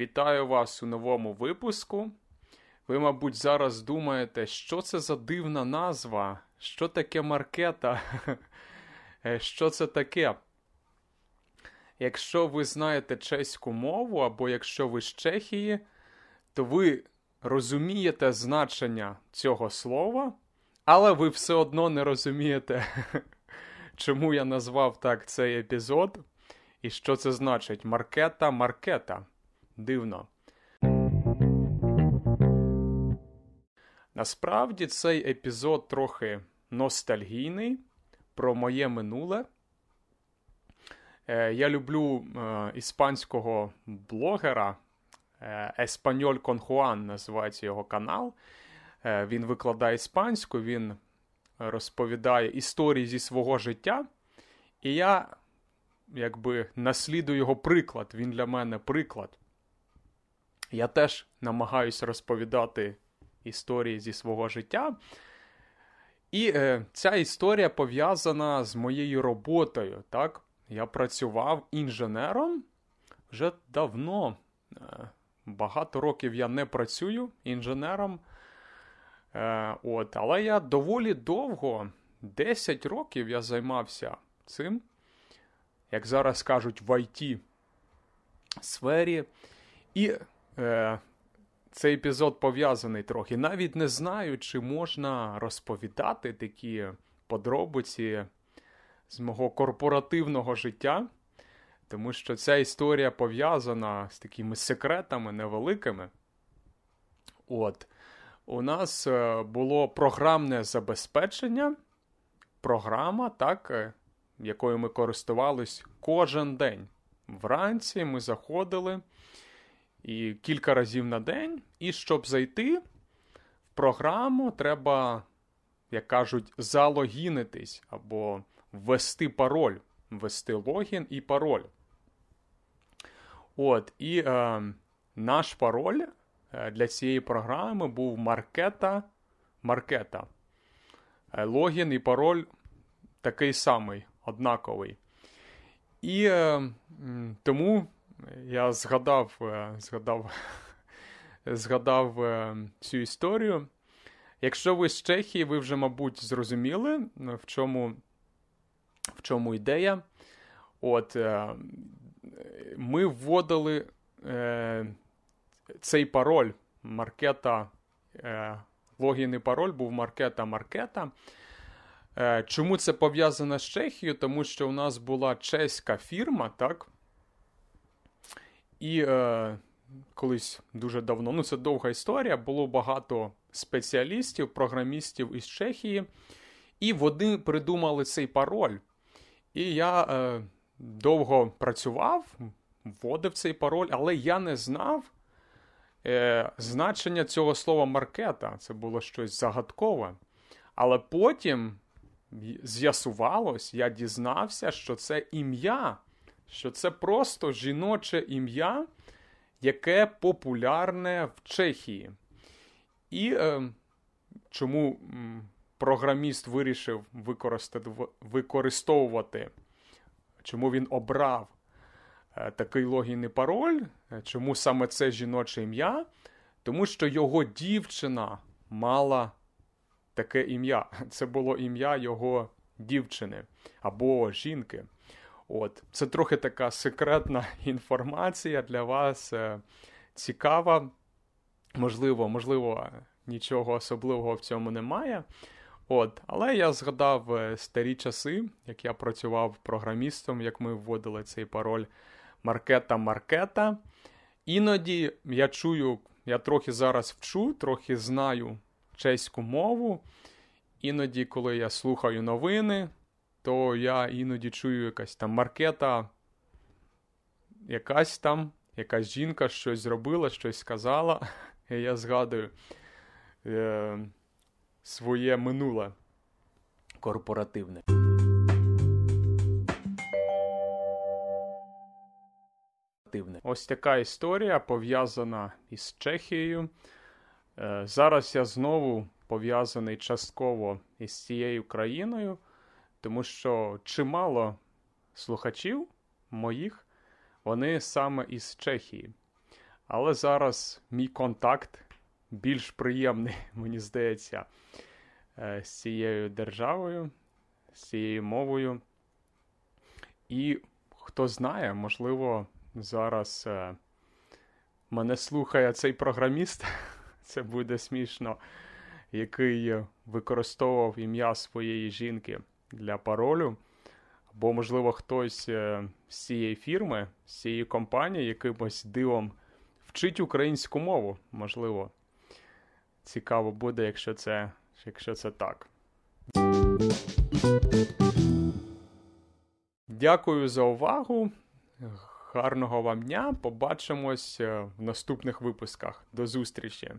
Вітаю вас у новому випуску. Ви, мабуть, зараз думаєте, що це за дивна назва, що таке маркета, що це таке. Якщо ви знаєте чеську мову, або якщо ви з Чехії, то ви розумієте значення цього слова, але ви все одно не розумієте, чому я назвав так цей епізод. І що це значить? Маркета, маркета. Дивно. Насправді цей епізод трохи ностальгійний про моє минуле. Е, я люблю е, іспанського блогера Еспаньоль Конхуан називається його канал. Е, він викладає іспанську, він розповідає історії зі свого життя. І я якби наслідую його приклад. Він для мене приклад. Я теж намагаюся розповідати історії зі свого життя. І е, ця історія пов'язана з моєю роботою. так? Я працював інженером вже давно. Е, багато років я не працюю інженером. Е, от, Але я доволі довго, 10 років я займався цим як зараз кажуть, в IT сфері. І е, цей епізод пов'язаний трохи. Навіть не знаю, чи можна розповідати такі подробиці з мого корпоративного життя, тому що ця історія пов'язана з такими секретами невеликими. От. У нас е, було програмне забезпечення. Програма, так, е, якою ми користувались кожен день. Вранці ми заходили і кілька разів на день. І щоб зайти в програму, треба, як кажуть, залогінитись або ввести пароль, ввести логін і пароль. От, і е, наш пароль е, для цієї програми був маркета. маркета. Е, логін і пароль такий самий однаковий. І е, тому я згадав е, згадав, згадав е, цю історію. Якщо ви з Чехії, ви вже, мабуть, зрозуміли, в чому в чому ідея. От, е, Ми вводили цей пароль маркета, логін і пароль був маркета маркета. Чому це пов'язано з Чехією? Тому що у нас була чеська фірма, так? І е, колись дуже давно, ну це довга історія, було багато спеціалістів, програмістів із Чехії, і вони придумали цей пароль. І я е, довго працював, вводив цей пароль, але я не знав е, значення цього слова маркета. Це було щось загадкове. Але потім з'ясувалось, я дізнався, що це ім'я, що це просто жіноче ім'я, яке популярне в Чехії. І е, чому програміст вирішив використовувати, чому він обрав е, такий логін і пароль, е, чому саме це жіноче ім'я? Тому що його дівчина мала таке ім'я. Це було ім'я його дівчини або жінки. От. Це трохи така секретна інформація для вас е, цікава. Можливо, можливо, нічого особливого в цьому немає. От. Але я згадав е, старі часи, як я працював програмістом, як ми вводили цей пароль маркета-маркета. Іноді я чую, я трохи зараз вчу, трохи знаю чеську мову. Іноді, коли я слухаю новини, то я іноді чую якась там маркета, якась там, якась жінка щось зробила, щось сказала. І я згадую е, своє минуле корпоративне. Ось така історія пов'язана із Чехією. Е, зараз я знову пов'язаний частково із цією країною, тому що чимало слухачів моїх, вони саме із Чехії. Але зараз мій контакт більш приємний, мені здається, е, з цією державою, з цією мовою. І хто знає, можливо, зараз е, мене слухає цей програміст, це буде смішно, який використовував ім'я своєї жінки для паролю. Або, можливо, хтось е, з цієї фірми, з цієї компанії, якимось дивом вчить українську мову. Можливо, цікаво буде, якщо це, якщо це так. Дякую за увагу. Гарного вам дня. Побачимось е, в наступних випусках. До зустрічі!